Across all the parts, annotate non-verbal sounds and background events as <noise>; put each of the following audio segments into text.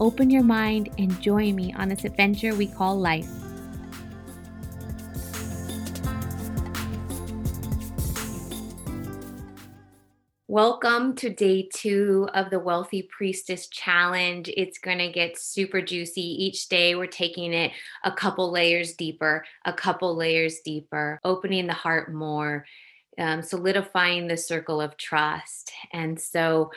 open your mind, and join me on this adventure we call life. Welcome to day two of the Wealthy Priestess Challenge. It's going to get super juicy. Each day, we're taking it a couple layers deeper, a couple layers deeper, opening the heart more, um, solidifying the circle of trust. And so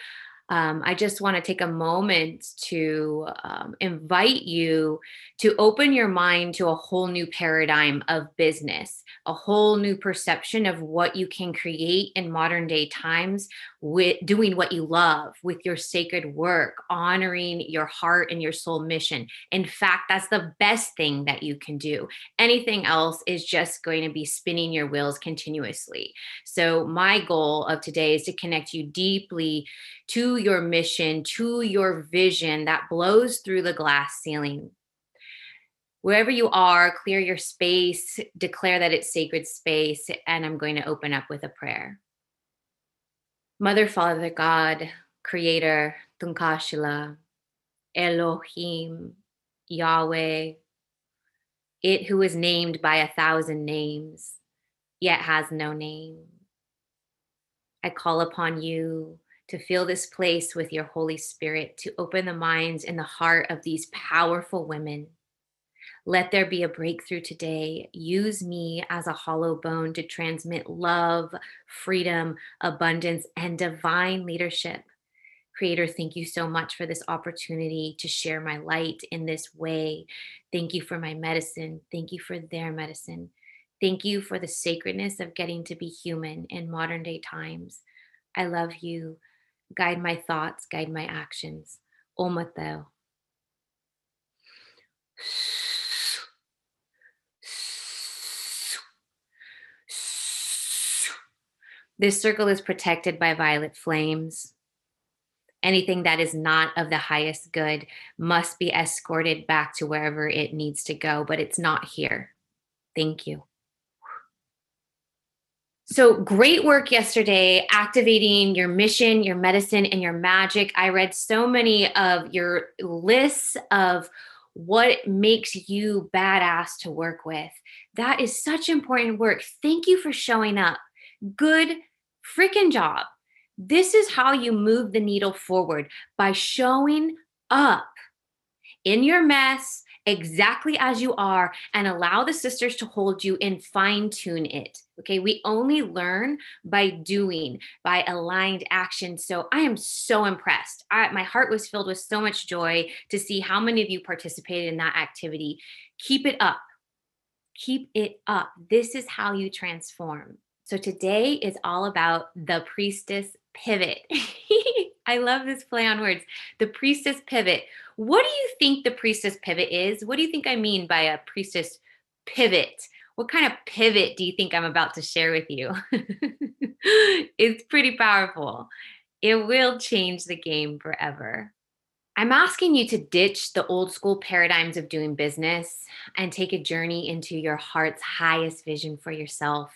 um, I just want to take a moment to um, invite you to open your mind to a whole new paradigm of business, a whole new perception of what you can create in modern day times with doing what you love with your sacred work, honoring your heart and your soul mission. In fact, that's the best thing that you can do. Anything else is just going to be spinning your wheels continuously. So, my goal of today is to connect you deeply to your mission, to your vision that blows through the glass ceiling. Wherever you are, clear your space, declare that it's sacred space, and I'm going to open up with a prayer. Mother, Father, God, Creator, Tunkashila, Elohim, Yahweh, it who is named by a thousand names, yet has no name. I call upon you to fill this place with your Holy Spirit, to open the minds and the heart of these powerful women. Let there be a breakthrough today. Use me as a hollow bone to transmit love, freedom, abundance, and divine leadership. Creator, thank you so much for this opportunity to share my light in this way. Thank you for my medicine. Thank you for their medicine. Thank you for the sacredness of getting to be human in modern day times. I love you guide my thoughts, guide my actions. Om Omateo. This circle is protected by violet flames. Anything that is not of the highest good must be escorted back to wherever it needs to go, but it's not here. Thank you. So great work yesterday activating your mission, your medicine, and your magic. I read so many of your lists of what makes you badass to work with. That is such important work. Thank you for showing up. Good freaking job. This is how you move the needle forward by showing up in your mess exactly as you are and allow the sisters to hold you and fine tune it. Okay. We only learn by doing, by aligned action. So I am so impressed. I, my heart was filled with so much joy to see how many of you participated in that activity. Keep it up. Keep it up. This is how you transform. So today is all about the priestess pivot. <laughs> I love this play on words. The priestess pivot. What do you think the priestess pivot is? What do you think I mean by a priestess pivot? What kind of pivot do you think I'm about to share with you? <laughs> it's pretty powerful. It will change the game forever. I'm asking you to ditch the old school paradigms of doing business and take a journey into your heart's highest vision for yourself.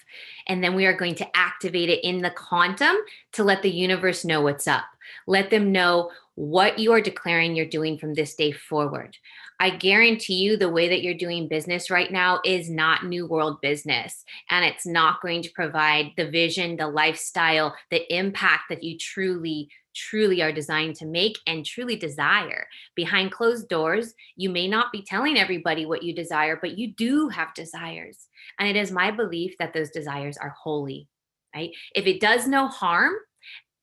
And then we are going to activate it in the quantum to let the universe know what's up. Let them know what you are declaring you're doing from this day forward. I guarantee you the way that you're doing business right now is not new world business. And it's not going to provide the vision, the lifestyle, the impact that you truly truly are designed to make and truly desire. Behind closed doors, you may not be telling everybody what you desire, but you do have desires. And it is my belief that those desires are holy, right? If it does no harm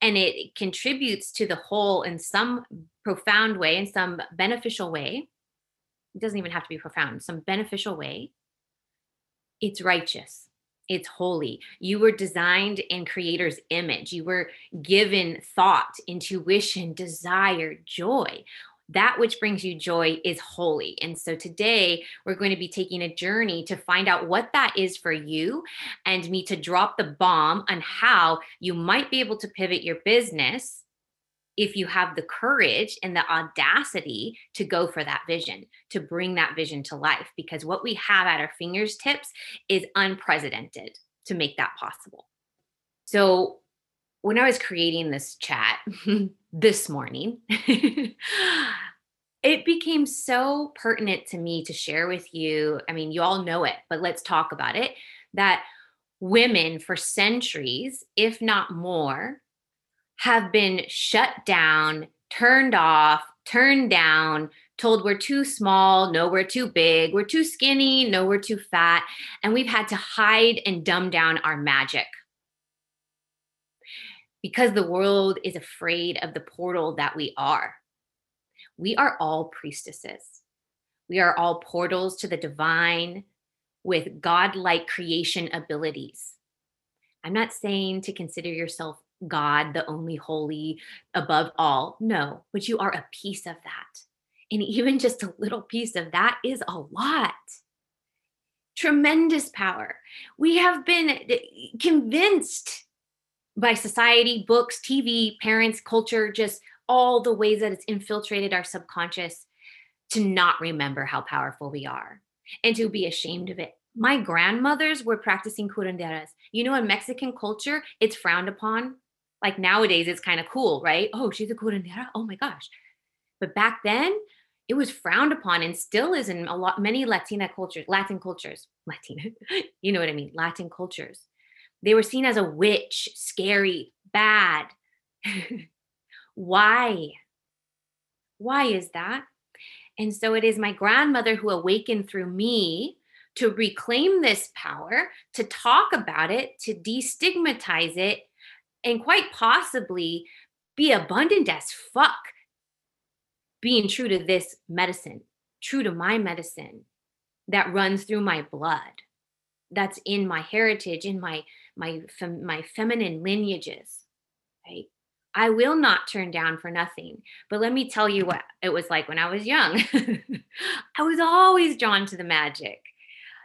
and it contributes to the whole in some profound way, in some beneficial way, it doesn't even have to be profound, some beneficial way, it's righteous it's holy. You were designed in creator's image. You were given thought, intuition, desire, joy. That which brings you joy is holy. And so today we're going to be taking a journey to find out what that is for you and me to drop the bomb on how you might be able to pivot your business if you have the courage and the audacity to go for that vision, to bring that vision to life. Because what we have at our fingertips is unprecedented to make that possible. So, when I was creating this chat <laughs> this morning, <laughs> it became so pertinent to me to share with you. I mean, you all know it, but let's talk about it that women for centuries, if not more, have been shut down, turned off, turned down, told we're too small, no, we're too big, we're too skinny, no, we're too fat. And we've had to hide and dumb down our magic because the world is afraid of the portal that we are. We are all priestesses. We are all portals to the divine with godlike creation abilities. I'm not saying to consider yourself God, the only holy above all. No, but you are a piece of that. And even just a little piece of that is a lot. Tremendous power. We have been eh, convinced by society, books, TV, parents, culture, just all the ways that it's infiltrated our subconscious to not remember how powerful we are and to be ashamed of it. My grandmothers were practicing curanderas. You know, in Mexican culture, it's frowned upon. Like nowadays, it's kind of cool, right? Oh, she's a curandera. Oh my gosh. But back then, it was frowned upon and still is in a lot many Latina cultures, Latin cultures, <laughs> Latina, you know what I mean, Latin cultures. They were seen as a witch, scary, bad. <laughs> Why? Why is that? And so it is my grandmother who awakened through me to reclaim this power, to talk about it, to destigmatize it, and quite possibly be abundant as fuck being true to this medicine, true to my medicine that runs through my blood, that's in my heritage, in my my fem- my feminine lineages, right? I will not turn down for nothing. But let me tell you what it was like when I was young. <laughs> I was always drawn to the magic.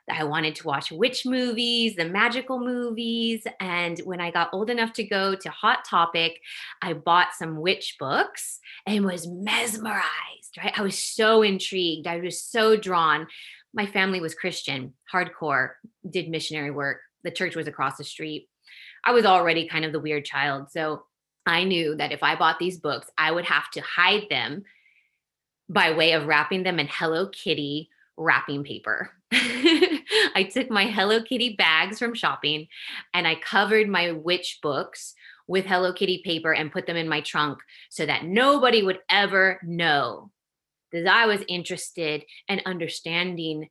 I wanted to watch witch movies, the magical movies. And when I got old enough to go to Hot Topic, I bought some witch books and was mesmerized, right? I was so intrigued. I was so drawn. My family was Christian, hardcore, did missionary work. The church was across the street. I was already kind of the weird child. So I knew that if I bought these books, I would have to hide them by way of wrapping them in Hello Kitty wrapping paper. <laughs> I took my Hello Kitty bags from shopping and I covered my witch books with Hello Kitty paper and put them in my trunk so that nobody would ever know that I was interested in understanding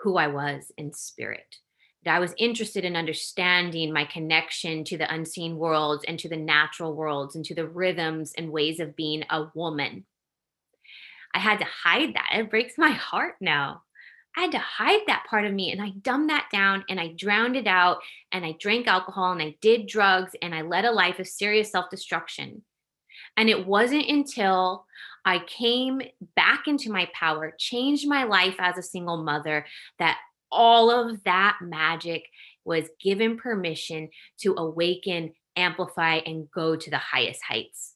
who I was in spirit. I was interested in understanding my connection to the unseen worlds and to the natural worlds and to the rhythms and ways of being a woman. I had to hide that. It breaks my heart now. I had to hide that part of me and I dumbed that down and I drowned it out and I drank alcohol and I did drugs and I led a life of serious self destruction. And it wasn't until I came back into my power, changed my life as a single mother, that all of that magic was given permission to awaken, amplify, and go to the highest heights.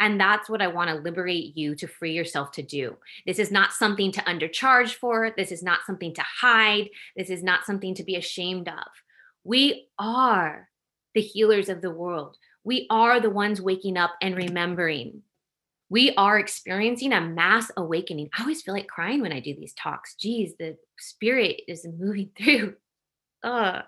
And that's what I want to liberate you to free yourself to do. This is not something to undercharge for. This is not something to hide. This is not something to be ashamed of. We are the healers of the world. We are the ones waking up and remembering. We are experiencing a mass awakening. I always feel like crying when I do these talks. Geez, the spirit is moving <laughs> through. Ugh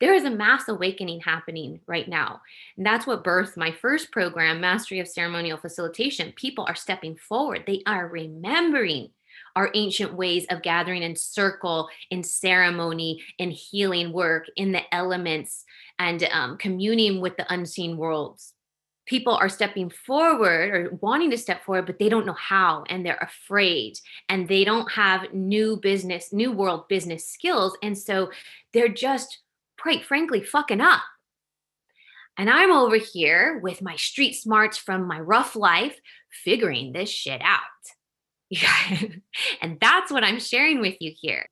there is a mass awakening happening right now. And that's what birthed my first program, Mastery of Ceremonial Facilitation. People are stepping forward, they are remembering our ancient ways of gathering in circle, in ceremony, in healing work, in the elements, and um, communing with the unseen worlds. People are stepping forward or wanting to step forward, but they don't know how and they're afraid and they don't have new business, new world business skills. And so they're just quite frankly fucking up. And I'm over here with my street smarts from my rough life, figuring this shit out. <laughs> and that's what I'm sharing with you here.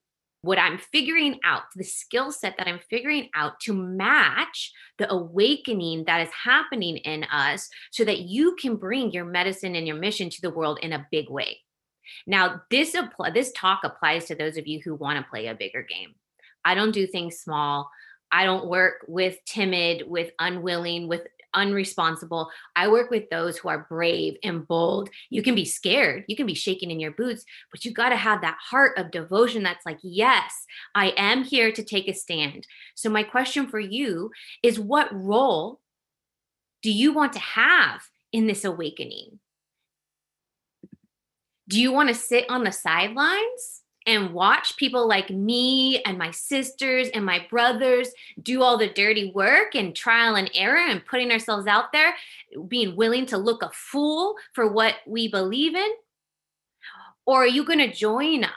What I'm figuring out, the skill set that I'm figuring out to match the awakening that is happening in us so that you can bring your medicine and your mission to the world in a big way. Now, this this talk applies to those of you who want to play a bigger game. I don't do things small. I don't work with timid, with unwilling, with unresponsible. I work with those who are brave and bold. You can be scared, you can be shaking in your boots, but you got to have that heart of devotion that's like, yes, I am here to take a stand. So, my question for you is what role do you want to have in this awakening? Do you want to sit on the sidelines? And watch people like me and my sisters and my brothers do all the dirty work and trial and error and putting ourselves out there, being willing to look a fool for what we believe in? Or are you going to join us?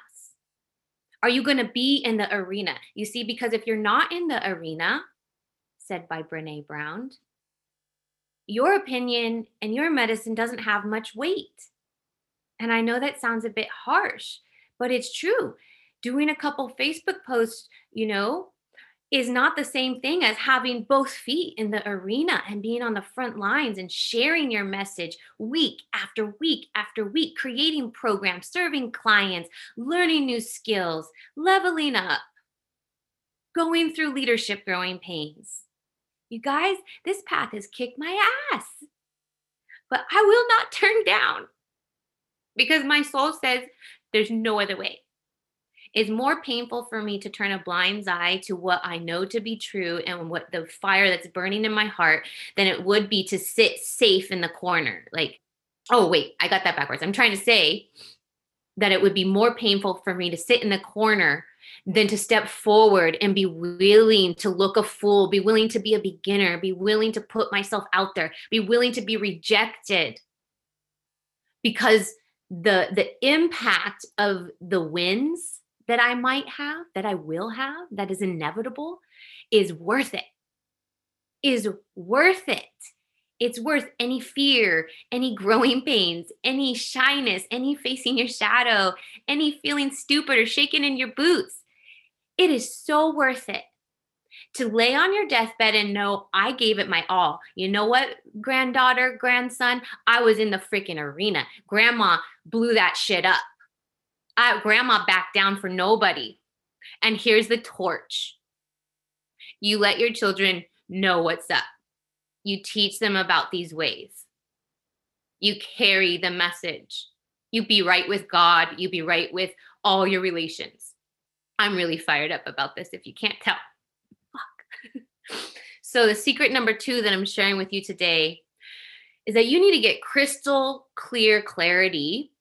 Are you going to be in the arena? You see, because if you're not in the arena, said by Brene Brown, your opinion and your medicine doesn't have much weight. And I know that sounds a bit harsh, but it's true. Doing a couple Facebook posts, you know, is not the same thing as having both feet in the arena and being on the front lines and sharing your message week after week after week, creating programs, serving clients, learning new skills, leveling up, going through leadership growing pains. You guys, this path has kicked my ass, but I will not turn down because my soul says there's no other way. It's more painful for me to turn a blind eye to what I know to be true and what the fire that's burning in my heart than it would be to sit safe in the corner. Like, oh, wait, I got that backwards. I'm trying to say that it would be more painful for me to sit in the corner than to step forward and be willing to look a fool, be willing to be a beginner, be willing to put myself out there, be willing to be rejected. Because the the impact of the wins that I might have, that I will have, that is inevitable, is worth it. Is worth it. It's worth any fear, any growing pains, any shyness, any facing your shadow, any feeling stupid or shaking in your boots. It is so worth it to lay on your deathbed and know I gave it my all. You know what, granddaughter, grandson? I was in the freaking arena. Grandma blew that shit up. I, grandma backed down for nobody. And here's the torch you let your children know what's up, you teach them about these ways, you carry the message. You be right with God, you be right with all your relations. I'm really fired up about this if you can't tell. So, the secret number two that I'm sharing with you today is that you need to get crystal clear clarity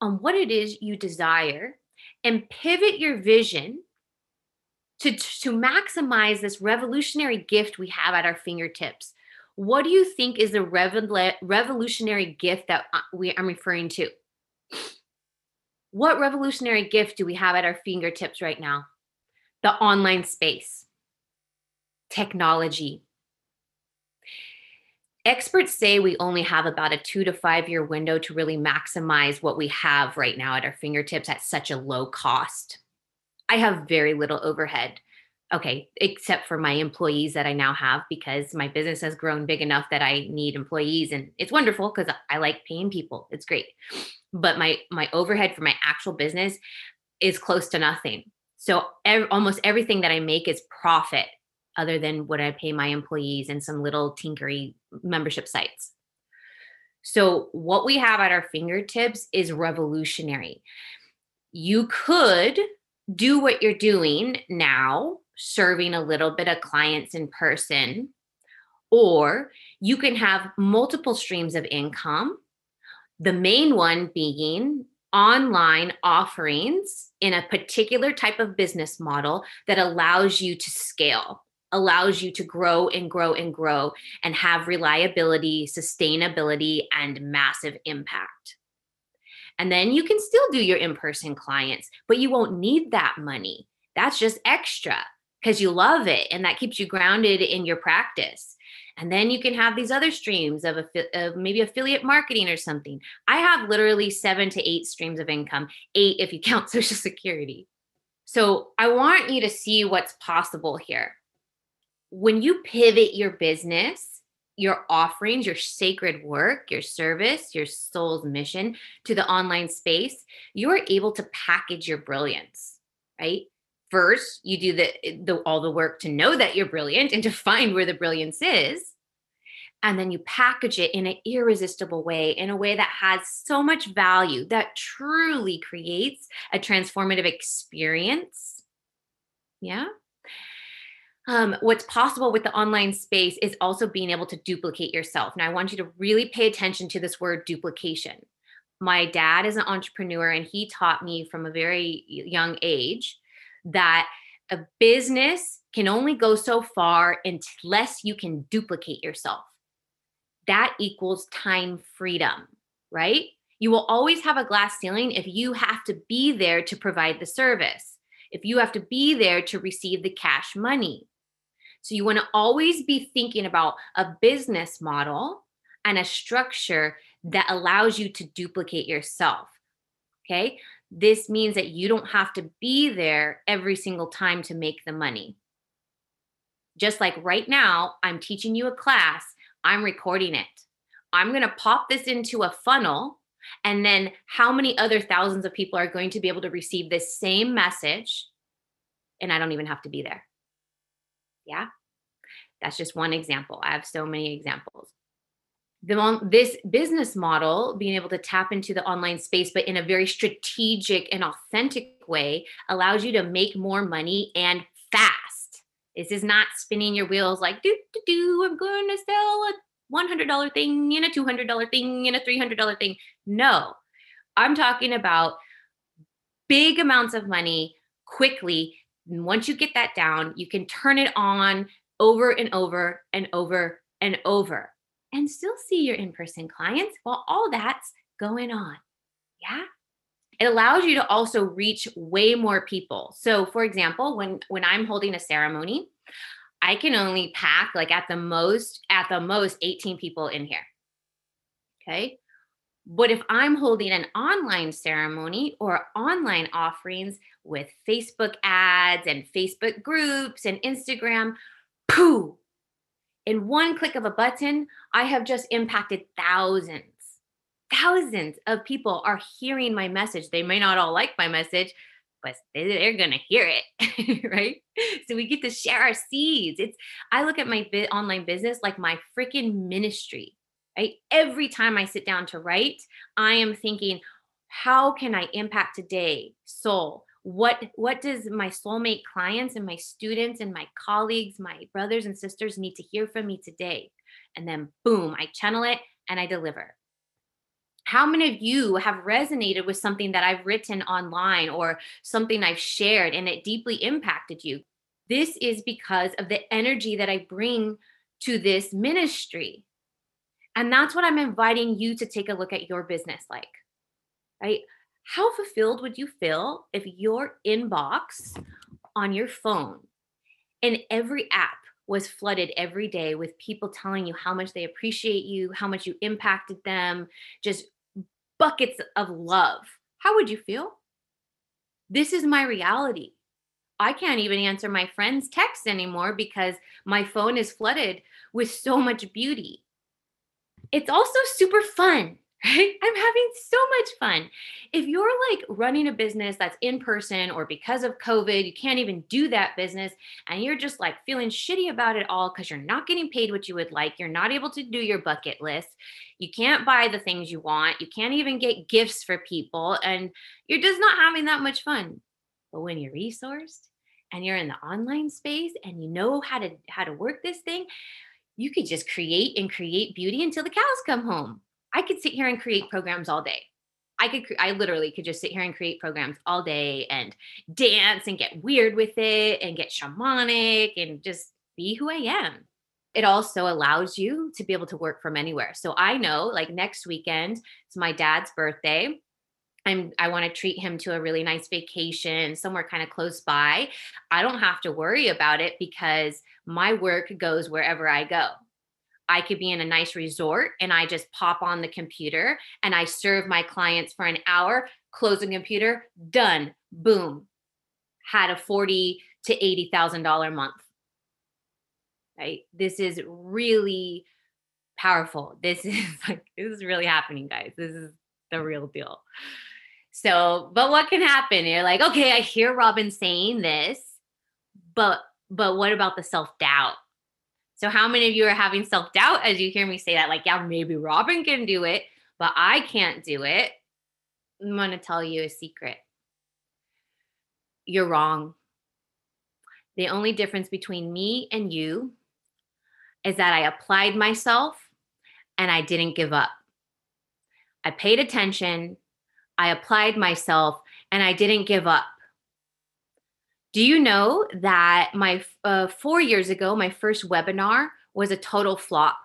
on what it is you desire and pivot your vision to, to maximize this revolutionary gift we have at our fingertips. What do you think is the revolutionary gift that uh, we, I'm referring to? What revolutionary gift do we have at our fingertips right now? The online space technology. Experts say we only have about a two to five year window to really maximize what we have right now at our fingertips at such a low cost. I have very little overhead. Okay, except for my employees that I now have because my business has grown big enough that I need employees and it's wonderful because I like paying people. It's great. But my my overhead for my actual business is close to nothing. So ev- almost everything that I make is profit other than what I pay my employees and some little tinkery membership sites. So, what we have at our fingertips is revolutionary. You could do what you're doing now, serving a little bit of clients in person, or you can have multiple streams of income. The main one being online offerings in a particular type of business model that allows you to scale allows you to grow and grow and grow and have reliability, sustainability, and massive impact. And then you can still do your in person clients, but you won't need that money. That's just extra because you love it and that keeps you grounded in your practice. And then you can have these other streams of, of maybe affiliate marketing or something. I have literally seven to eight streams of income, eight if you count <laughs> Social Security. So I want you to see what's possible here. When you pivot your business, your offerings, your sacred work, your service, your soul's mission to the online space, you are able to package your brilliance, right? First, you do the, the all the work to know that you're brilliant and to find where the brilliance is. And then you package it in an irresistible way, in a way that has so much value that truly creates a transformative experience. Yeah. Um, what's possible with the online space is also being able to duplicate yourself. Now, I want you to really pay attention to this word duplication. My dad is an entrepreneur, and he taught me from a very young age that a business can only go so far unless you can duplicate yourself. That equals time freedom, right? You will always have a glass ceiling if you have to be there to provide the service, if you have to be there to receive the cash money. So you want to always be thinking about a business model and a structure that allows you to duplicate yourself. Okay. This means that you don't have to be there every single time to make the money. Just like right now, I'm teaching you a class, I'm recording it. I'm going to pop this into a funnel. And then, how many other thousands of people are going to be able to receive this same message? And I don't even have to be there. Yeah. That's just one example. I have so many examples. The, this business model, being able to tap into the online space, but in a very strategic and authentic way, allows you to make more money and fast. This is not spinning your wheels like, do, do, do, I'm going to sell a $100 thing and a $200 thing and a $300 thing. No, I'm talking about big amounts of money quickly and once you get that down, you can turn it on over and over and over and over and still see your in person clients while all that's going on. Yeah. It allows you to also reach way more people. So, for example, when when I'm holding a ceremony, I can only pack like at the most at the most 18 people in here. Okay? But if I'm holding an online ceremony or online offerings with Facebook ads and Facebook groups and Instagram, pooh, in one click of a button, I have just impacted thousands. Thousands of people are hearing my message. They may not all like my message, but they're going to hear it, <laughs> right? So we get to share our seeds. It's I look at my online business like my freaking ministry right? Every time I sit down to write, I am thinking, how can I impact today, soul? What what does my soulmate clients and my students and my colleagues, my brothers and sisters need to hear from me today? And then boom, I channel it and I deliver. How many of you have resonated with something that I've written online or something I've shared and it deeply impacted you? This is because of the energy that I bring to this ministry. And that's what I'm inviting you to take a look at your business like, right? How fulfilled would you feel if your inbox on your phone in every app was flooded every day with people telling you how much they appreciate you, how much you impacted them, just buckets of love? How would you feel? This is my reality. I can't even answer my friends' texts anymore because my phone is flooded with so much beauty it's also super fun <laughs> right? I'm having so much fun. If you're like running a business that's in person or because of COVID, you can't even do that business and you're just like feeling shitty about it all because you're not getting paid what you would like, you're not able to do your bucket list, you can't buy the things you want, you can't even get gifts for people, and you're just not having that much fun. But when you're resourced, and you're in the online space and you know how to how to work this thing you could just create and create beauty until the cows come home. I could sit here and create programs all day. I could, I literally could just sit here and create programs all day and dance and get weird with it and get shamanic and just be who I am. It also allows you to be able to work from anywhere. So I know like next weekend, it's my dad's birthday. I'm I want to treat him to a really nice vacation somewhere kind of close by, I don't have to worry about it because my work goes wherever I go. I could be in a nice resort and I just pop on the computer and I serve my clients for an hour, close the computer, done, boom. Had a 40 to $80,000 month. Right? This is really powerful. This <laughs> is like this is really happening, guys. This is the real deal. So, but what can happen? You're like, okay, I hear Robin saying this, but but what about the self-doubt? So how many of you are having self-doubt as you hear me say that? Like, yeah, maybe Robin can do it, but I can't do it. I'm to tell you a secret. You're wrong. The only difference between me and you is that I applied myself and I didn't give up. I paid attention I applied myself and I didn't give up. Do you know that my uh, four years ago, my first webinar was a total flop?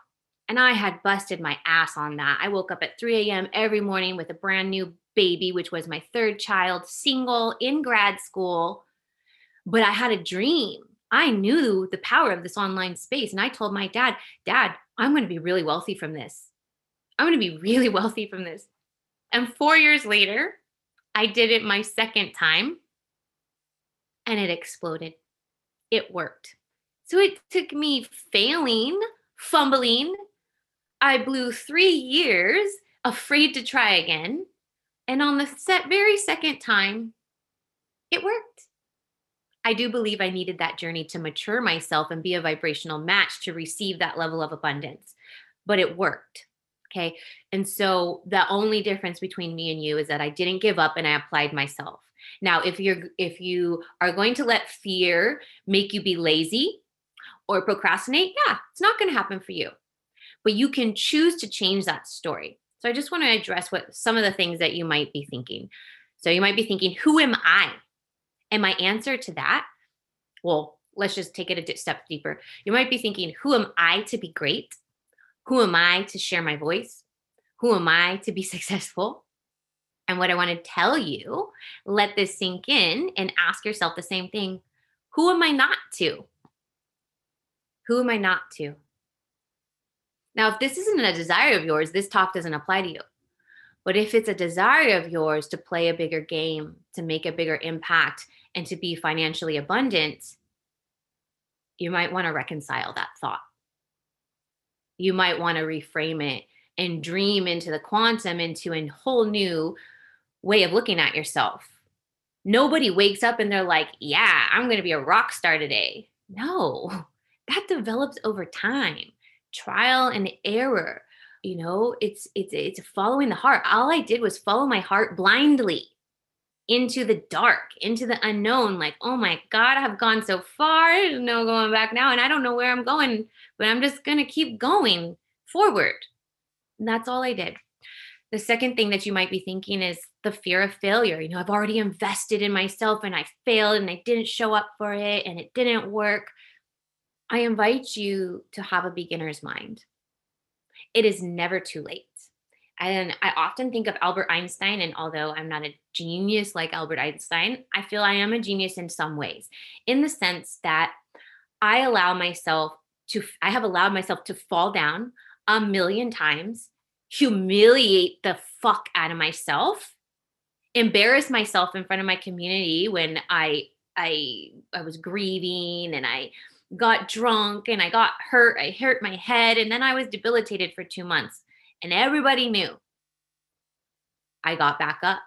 And I had busted my ass on that. I woke up at 3 a.m. every morning with a brand new baby, which was my third child, single in grad school. But I had a dream. I knew the power of this online space. And I told my dad, Dad, I'm going to be really wealthy from this. I'm going to be really <laughs> wealthy from this. And four years later, I did it my second time and it exploded. It worked. So it took me failing, fumbling. I blew three years, afraid to try again. And on the set very second time, it worked. I do believe I needed that journey to mature myself and be a vibrational match to receive that level of abundance, but it worked. Okay. And so the only difference between me and you is that I didn't give up and I applied myself. Now, if you're if you are going to let fear make you be lazy or procrastinate, yeah, it's not going to happen for you. But you can choose to change that story. So I just want to address what some of the things that you might be thinking. So you might be thinking, who am I? And my answer to that, well, let's just take it a step deeper. You might be thinking, who am I to be great? Who am I to share my voice? Who am I to be <laughs> successful? And what I want to tell you, let this sink in and ask yourself the same thing Who am I not to? Who am I not to? Now, if this isn't a desire of yours, this talk doesn't apply to you. But if it's a desire of yours to play a bigger game, to make a bigger impact, and to be financially abundant, you might want to reconcile that thought you might want to reframe it and dream into the quantum into a whole new way of looking at yourself. Nobody wakes up and they're like, yeah, I'm going to be a rock star today. No, <laughs> that develops over time, trial and error. You know, it's it's it's following the heart. All I did was follow my heart blindly into the dark, into the unknown. Like, oh my God, I have gone so far. There's no going back now. And I don't know where I'm going, but I'm just going to keep going forward. And that's all I did. The second thing that you might be thinking is the fear of failure. You know, I've already invested in myself and I failed and I didn't show up for it and it didn't work. I invite you to have a beginner's mind. It is never too late. And I often think of Albert Einstein, and although I'm not a genius like Albert Einstein, I feel I am a genius in some ways, in the sense that I allow myself to, I have allowed myself to fall down a million times, humiliate the fuck out of myself, embarrass myself in front of my community when I, I, I was grieving and I got drunk and I got hurt. I hurt my head and then I was debilitated for two months and everybody knew. I got back up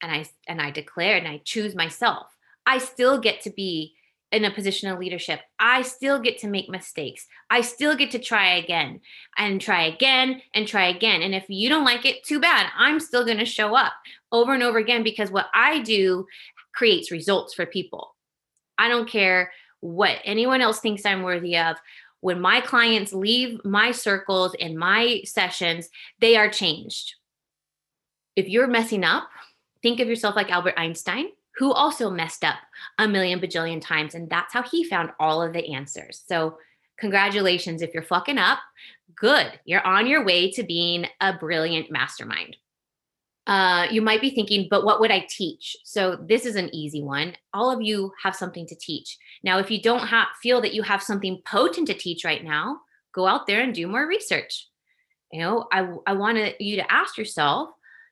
and i and i declared and i choose myself. I still get to be in a position of leadership. I still get to make mistakes. I still get to try again and try again and try again. And if you don't like it too bad. I'm still going to show up over and over again because what i do creates results for people. I don't care what anyone else thinks i'm worthy of when my clients leave my circles and my sessions, they are changed. If you're messing up, think of yourself like Albert Einstein, who also messed up a million bajillion times. And that's how he found all of the answers. So, congratulations if you're fucking up. Good. You're on your way to being a brilliant mastermind. Uh, you might be thinking, but what would I teach? So this is an easy one. All of you have something to teach. Now, if you don't have, feel that you have something potent to teach right now, go out there and do more research. You know, I, I want you to ask yourself,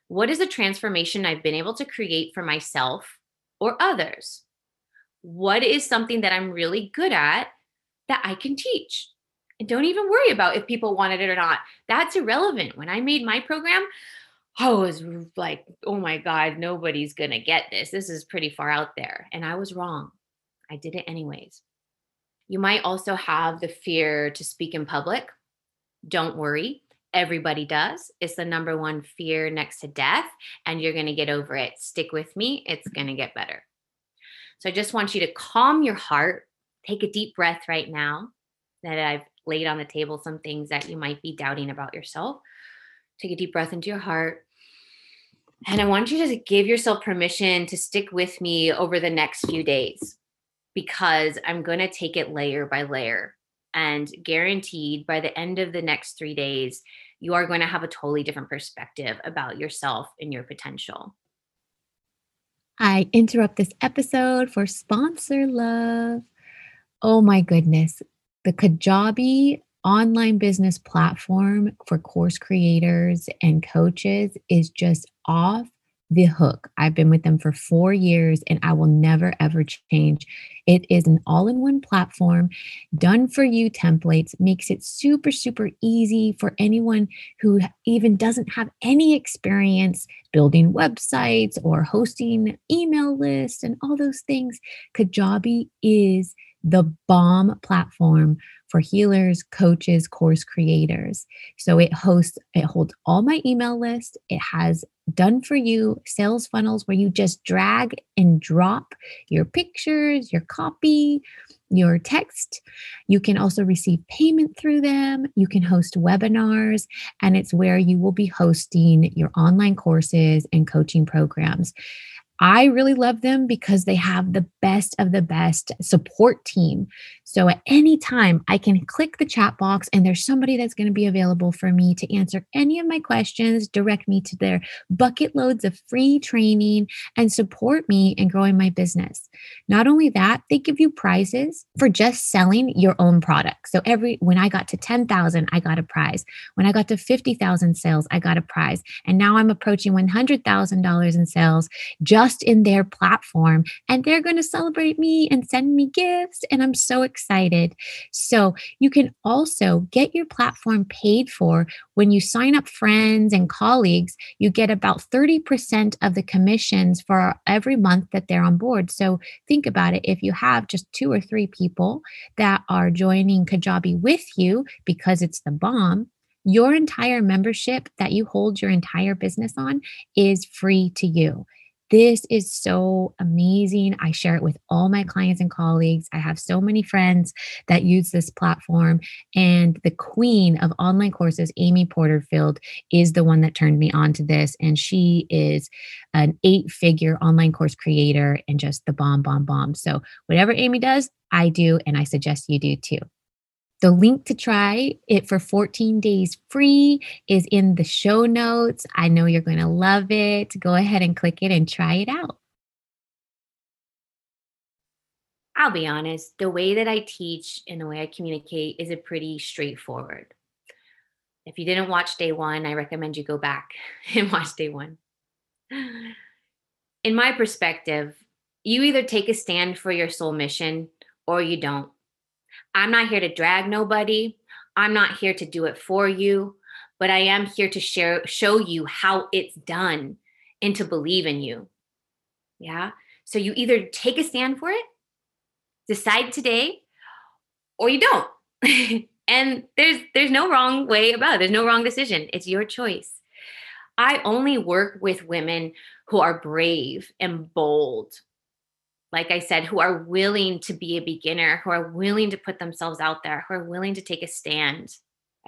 what is a transformation I've been able to create for myself or others? What is something that I'm really good at that I can teach? And don't even worry about if people wanted it or not. That's irrelevant. When I made my program, I was like, oh my God, nobody's going to get this. This is pretty far out there. And I was wrong. I did it anyways. You might also have the fear to speak in public. Don't worry. Everybody does. It's the number one fear next to death, and you're going to get over it. Stick with me. It's going to get better. So I just want you to calm your heart. Take a deep breath right now that I've laid on the table some things that you might be doubting about yourself. Take a deep breath into your heart. And I want you to give yourself permission to stick with me over the next few days because I'm going to take it layer by layer. And guaranteed by the end of the next three days, you are going to have a totally different perspective about yourself and your potential. I interrupt this episode for sponsor love. Oh my goodness. The Kajabi online business platform for course creators and coaches is just off the hook. I've been with them for four years and I will never ever change. It is an all in one platform, done for you templates, makes it super, super easy for anyone who even doesn't have any experience building websites or hosting email lists and all those things. Kajabi is the bomb platform for healers, coaches, course creators. So it hosts, it holds all my email list. It has done for you sales funnels where you just drag and drop your pictures, your copy, your text. You can also receive payment through them. You can host webinars, and it's where you will be hosting your online courses and coaching programs. I really love them because they have the best of the best support team. So at any time, I can click the chat box and there's somebody that's going to be available for me to answer any of my questions, direct me to their bucket loads of free training, and support me in growing my business. Not only that, they give you prizes for just selling your own product. So every when I got to 10,000, I got a prize. When I got to 50,000 sales, I got a prize. And now I'm approaching $100,000 in sales just in their platform. And they're going to celebrate me and send me gifts. And I'm so excited. So you can also get your platform paid for when you sign up friends and colleagues. You get about 30% of the commissions for every month that they're on board. So think about it. If you have just two or three people that are joining Kajabi with you because it's the bomb, your entire membership that you hold your entire business on is free to you. This is so amazing. I share it with all my clients and colleagues. I have so many friends that use this platform. And the queen of online courses, Amy Porterfield, is the one that turned me on to this. And she is an eight figure online course creator and just the bomb, bomb, bomb. So, whatever Amy does, I do. And I suggest you do too. The link to try it for 14 days free is in the show notes. I know you're going to love it. Go ahead and click it and try it out. I'll be honest, the way that I teach and the way I communicate is a pretty straightforward. If you didn't watch day one, I recommend you go back <laughs> and watch day one. In my perspective, you either take a stand for your soul mission or you don't. I'm not here to drag nobody. I'm not here to do it for you, but I am here to share show you how it's done and to believe in you. Yeah? So you either take a stand for it, decide today, or you don't. <laughs> and there's there's no wrong way about it. There's no wrong decision. It's your choice. I only work with women who are brave and bold like I said, who are willing to be a beginner, who are willing to put themselves out there, who are willing to take a stand.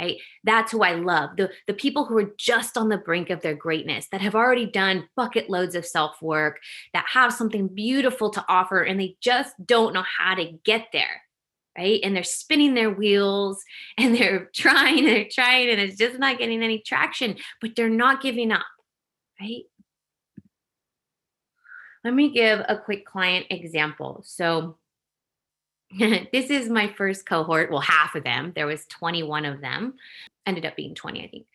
Right? That's who I love. The, the people who are just on the brink of their greatness, that have already done bucket loads of self work, that have something beautiful to offer, and they just don't know how to get there. Right. And they're spinning their wheels <laughs> and they're trying and they're trying, and it's just not getting any traction, but they're not giving up. Right. Let me give a quick client example. So, <laughs> this is my first cohort. Well, half of them. There was 21 of them. Ended up being 20, I think.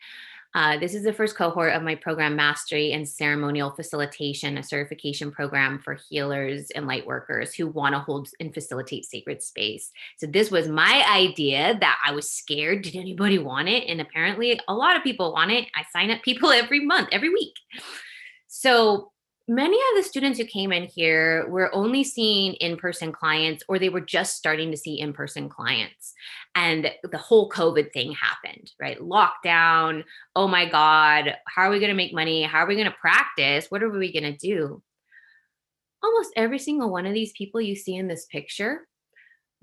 Uh, this is the first cohort of my program, Mastery and Ceremonial Facilitation, a certification program for healers and light workers who want to hold and facilitate sacred space. So, this was my idea that I was scared. Did anybody want it? And apparently, a lot of people want it. I sign up people <laughs> every month, every week. So, many of the students who came in here were only seeing in-person clients or they were just starting to see in-person clients. And the whole covid thing happened right? Lockdown oh my god how are we going to make money? How are we going to practice? What are we going to do? Almost every single one of these people you see in this picture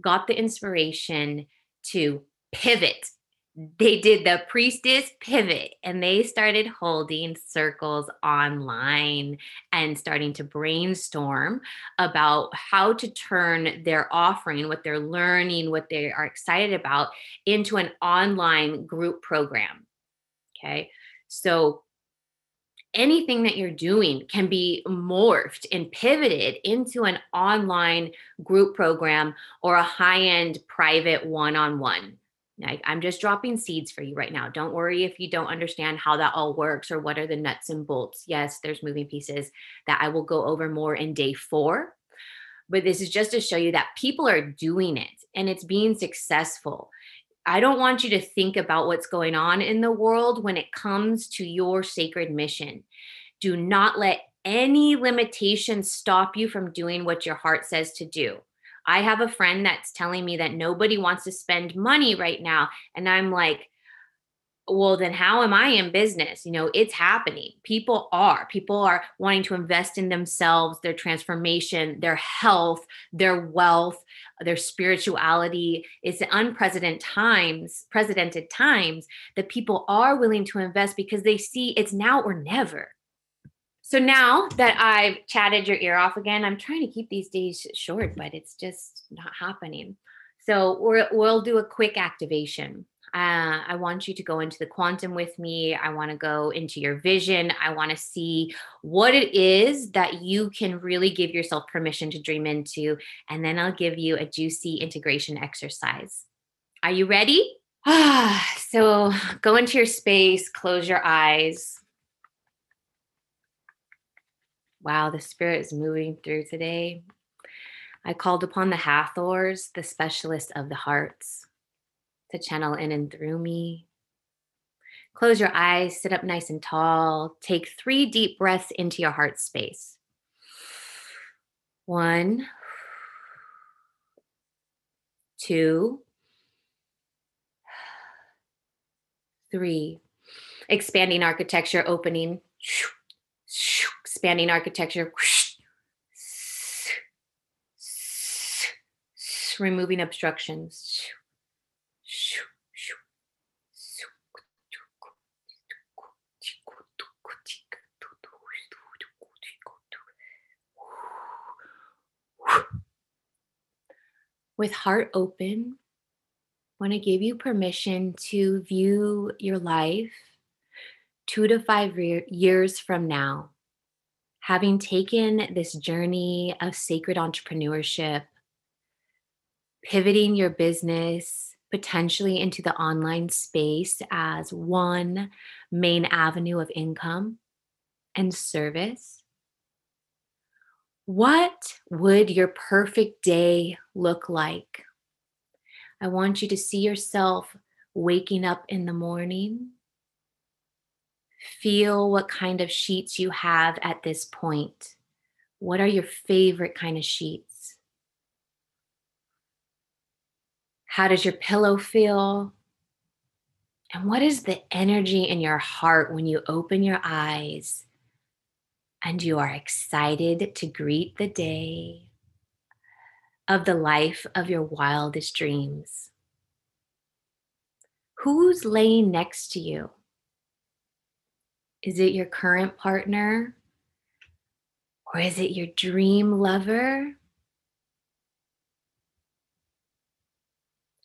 got the inspiration to pivot they did the priestess pivot and they started holding circles online and starting to brainstorm about how to turn their offering, what they're learning, what they are excited about into an online group program. Okay. So anything that you're doing can be morphed and pivoted into an online group program or a high end private one on one like I'm just dropping seeds for you right now. Don't worry if you don't understand how that all works or what are the nuts and bolts. Yes, there's moving pieces that I will go over more in day four. But this is just to show you that people are doing it and it's being successful. I don't want you to think about what's going on in the world when it comes to your sacred mission. Do not let any limitations stop you from doing what your heart says to do. I have a friend that's telling me that nobody wants to spend money right now. And I'm like, well, then how am I in business? You know, it's happening. People are. People are wanting to invest in themselves, their transformation, their health, their wealth, their spirituality. It's unprecedented times, precedented times that people are willing to invest because they see it's now or never. So now that I've chatted your ear off again, I'm trying to keep these days short, but it's just not happening. So we will do a quick activation. Uh, I want you to go into the quantum with me. I want to go into your vision. I want to see what it is that you can really give yourself permission to dream into. And then I'll give you a juicy integration exercise. Are you ready? <sighs> So go into your space, close your eyes. Wow, the spirit is moving through today. I called upon the Hathors, the specialist of the hearts, to channel in and through me. Close your eyes, sit up nice and tall. Take three deep breaths into your heart space. One, two, three. Expanding architecture, opening expanding architecture, removing obstructions. With heart open, want to give you permission to view your life two to five years from now having taken this journey of sacred entrepreneurship, pivoting your business potentially into the online space as one main avenue of income and service, what would your perfect day look like? I want you to see yourself waking up in the morning Feel what kind of sheets you have at this point. What are your favorite kind of sheets? How does your pillow feel? And what is the energy in your heart when you open your eyes and you are excited to greet the day of the life of your wildest dreams? Who's laying next to you? Is it your current partner? Or is it your dream lover?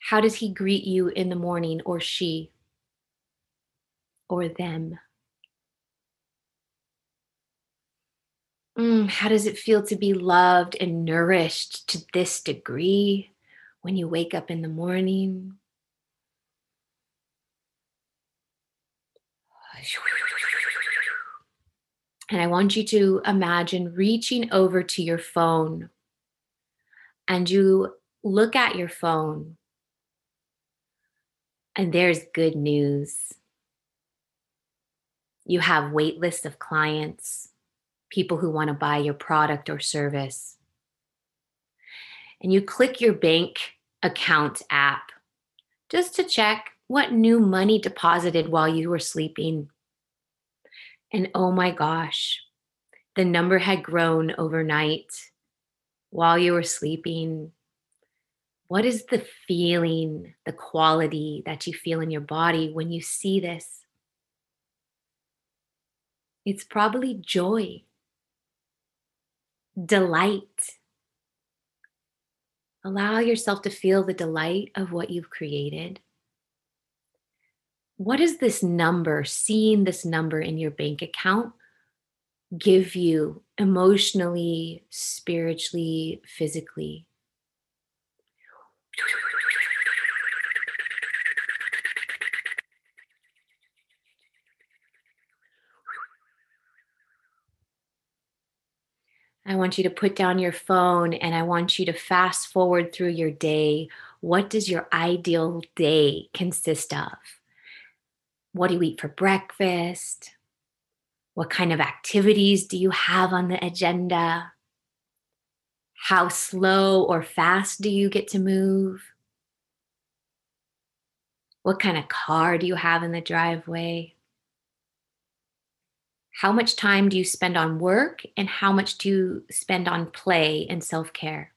How does he greet you in the morning, or she, or them? Mm. How does it feel to be loved and nourished to this degree when you wake up in the morning? <sighs> And I want you to imagine reaching over to your phone and you look at your phone and there's good news. You have wait lists of clients, people who want to buy your product or service. And you click your bank account app just to check what new money deposited while you were sleeping. And oh my gosh, the number had grown overnight while you were sleeping. What is the feeling, the quality that you feel in your body when you see this? It's probably joy, delight. Allow yourself to feel the delight of what you've created. What does this number, seeing this number in your bank account, give you emotionally, spiritually, physically? I want you to put down your phone and I want you to fast forward through your day. What does your ideal day consist of? What do you eat for breakfast? What kind of activities do you have on the agenda? How slow or fast do you get to move? What kind of car do you have in the driveway? How much time do you spend on work and how much do you spend on play and self care?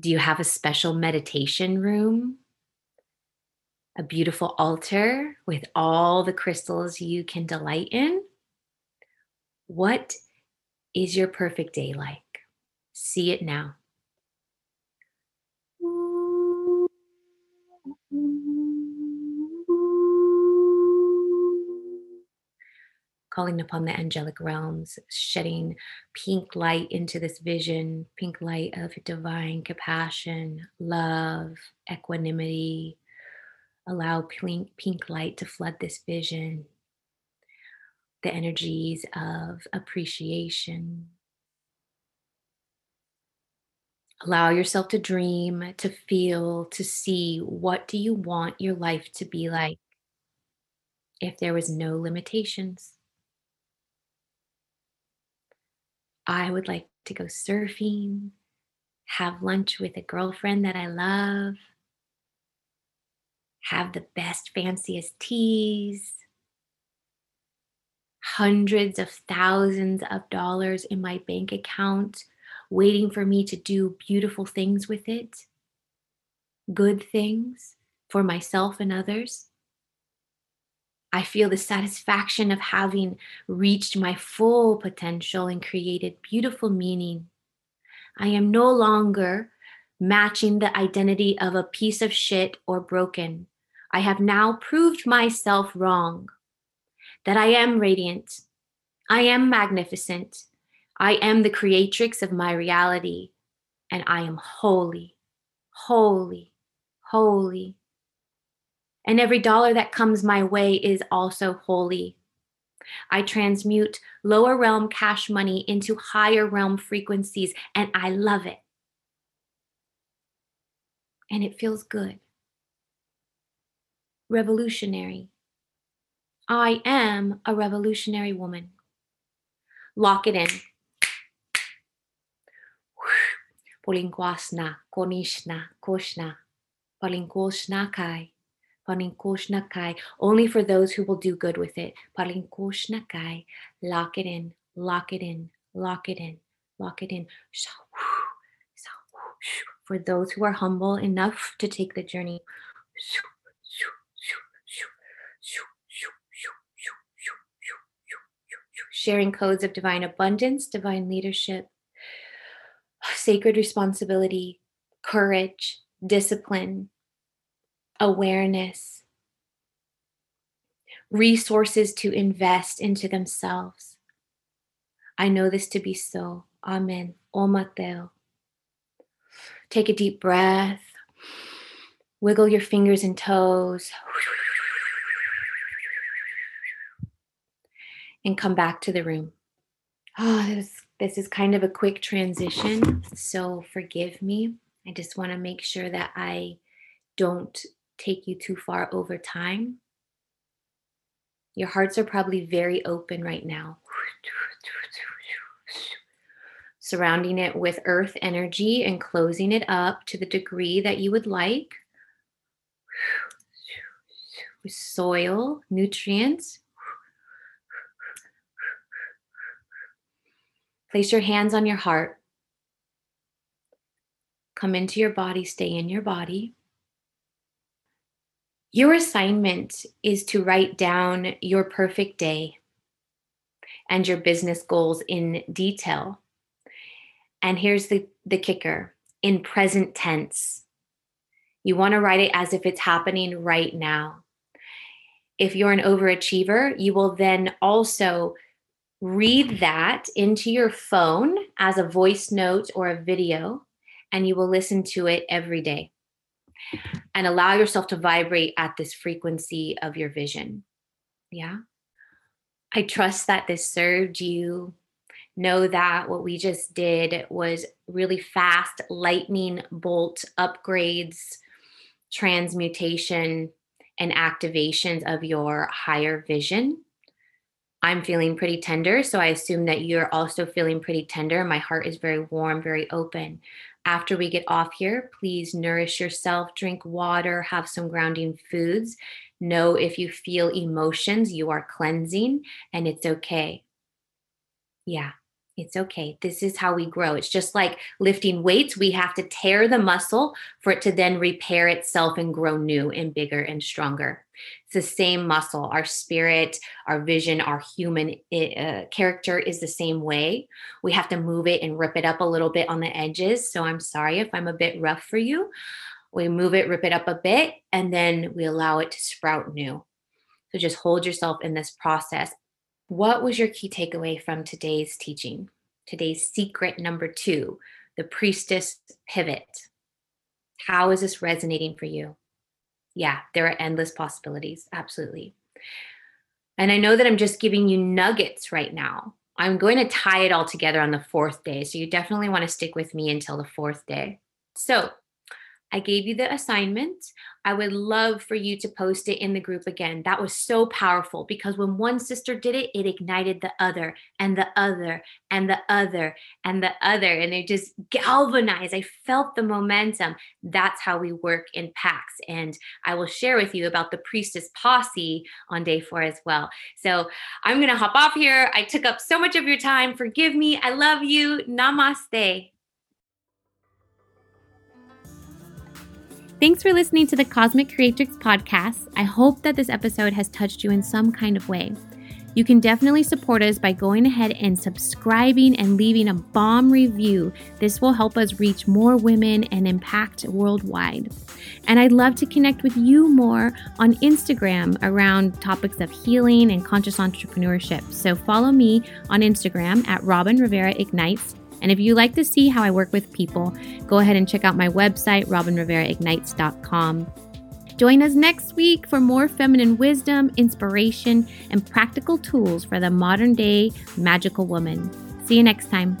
Do you have a special meditation room? A beautiful altar with all the crystals you can delight in? What is your perfect day like? See it now. calling upon the angelic realms, shedding pink light into this vision, pink light of divine compassion, love, equanimity. Allow pink, pink light to flood this vision. The energies of appreciation. Allow yourself to dream, to feel, to see what do you want your life to be like if there was no limitations. I would like to go surfing, have lunch with a girlfriend that I love, have the best, fanciest teas, hundreds of thousands of dollars in my bank account, waiting for me to do beautiful things with it, good things for myself and others. I feel the satisfaction of having reached my full potential and created beautiful meaning. I am no longer matching the identity of a piece of shit or broken. I have now proved myself wrong, that I am radiant, I am magnificent, I am the creatrix of my reality, and I am holy, holy, holy, and every dollar that comes my way is also holy. I transmute lower realm cash money into higher realm frequencies, and I love it. And it feels good. Revolutionary. I am a revolutionary woman. Lock it in. <sighs> Polinkwasna, konishna, koshna, palinkoshna kai. Palinkoshnakai, only for those who will do good with it. Palinkoshnakai, lock it in, lock it in, lock it in, lock it in. <sighs> For those who are humble enough to take the journey. Sharing codes of divine abundance, divine leadership, sacred responsibility, courage, discipline, awareness, resources to invest into themselves. I know this to be so. Amen. Omateo. Take a deep breath. Wiggle your fingers and toes. And come back to the room. Ah, oh, this, this is kind of a quick transition, so forgive me. I just want to make sure that I don't take you too far over time. Your hearts are probably very open right now. Surrounding it with earth energy and closing it up to the degree that you would like. With soil, nutrients. Place your hands on your heart. Come into your body, stay in your body. Your assignment is to write down your perfect day and your business goals in detail. And here's the, the kicker in present tense. You want to write it as if it's happening right now. If you're an overachiever, you will then also read that into your phone as a voice note or a video, and you will listen to it every day and allow yourself to vibrate at this frequency of your vision. Yeah. I trust that this served you. Know that what we just did was really fast lightning bolt upgrades, transmutation, and activations of your higher vision. I'm feeling pretty tender, so I assume that you're also feeling pretty tender. My heart is very warm, very open. After we get off here, please nourish yourself, drink water, have some grounding foods. Know if you feel emotions, you are cleansing, and it's okay. Yeah. It's okay. This is how we grow. It's just like lifting weights. We have to tear the muscle for it to then repair itself and grow new and bigger and stronger. It's the same muscle. Our spirit, our vision, our human uh, character is the same way. We have to move it and rip it up a little bit on the edges. So I'm sorry if I'm a bit rough for you. We move it, rip it up a bit, and then we allow it to sprout new. So just hold yourself in this process what was your key takeaway from today's teaching? Today's secret number two, the priestess pivot. How is this resonating for you? Yeah, there are endless possibilities. Absolutely. And I know that I'm just giving you nuggets right now. I'm going to tie it all together on the fourth day. So you definitely want to stick with me until the fourth day. So I gave you the assignment. I would love for you to post it in the group again. That was so powerful because when one sister did it, it ignited the other and the other and the other and the other. And it just galvanized. I felt the momentum. That's how we work in packs. And I will share with you about the priestess posse on day four as well. So I'm going to hop off here. I took up so much of your time. Forgive me. I love you. Namaste. Thanks for listening to the Cosmic Creatrix podcast. I hope that this episode has touched you in some kind of way. You can definitely support us by going ahead and subscribing and leaving a bomb review. This will help us reach more women and impact worldwide. And I'd love to connect with you more on Instagram around topics of healing and conscious entrepreneurship. So follow me on Instagram at Robin Rivera Ignites and if you like to see how I work with people, go ahead and check out my website, robinriveraignites.com. Join us next week for more feminine wisdom, inspiration, and practical tools for the modern day magical woman. See you next time.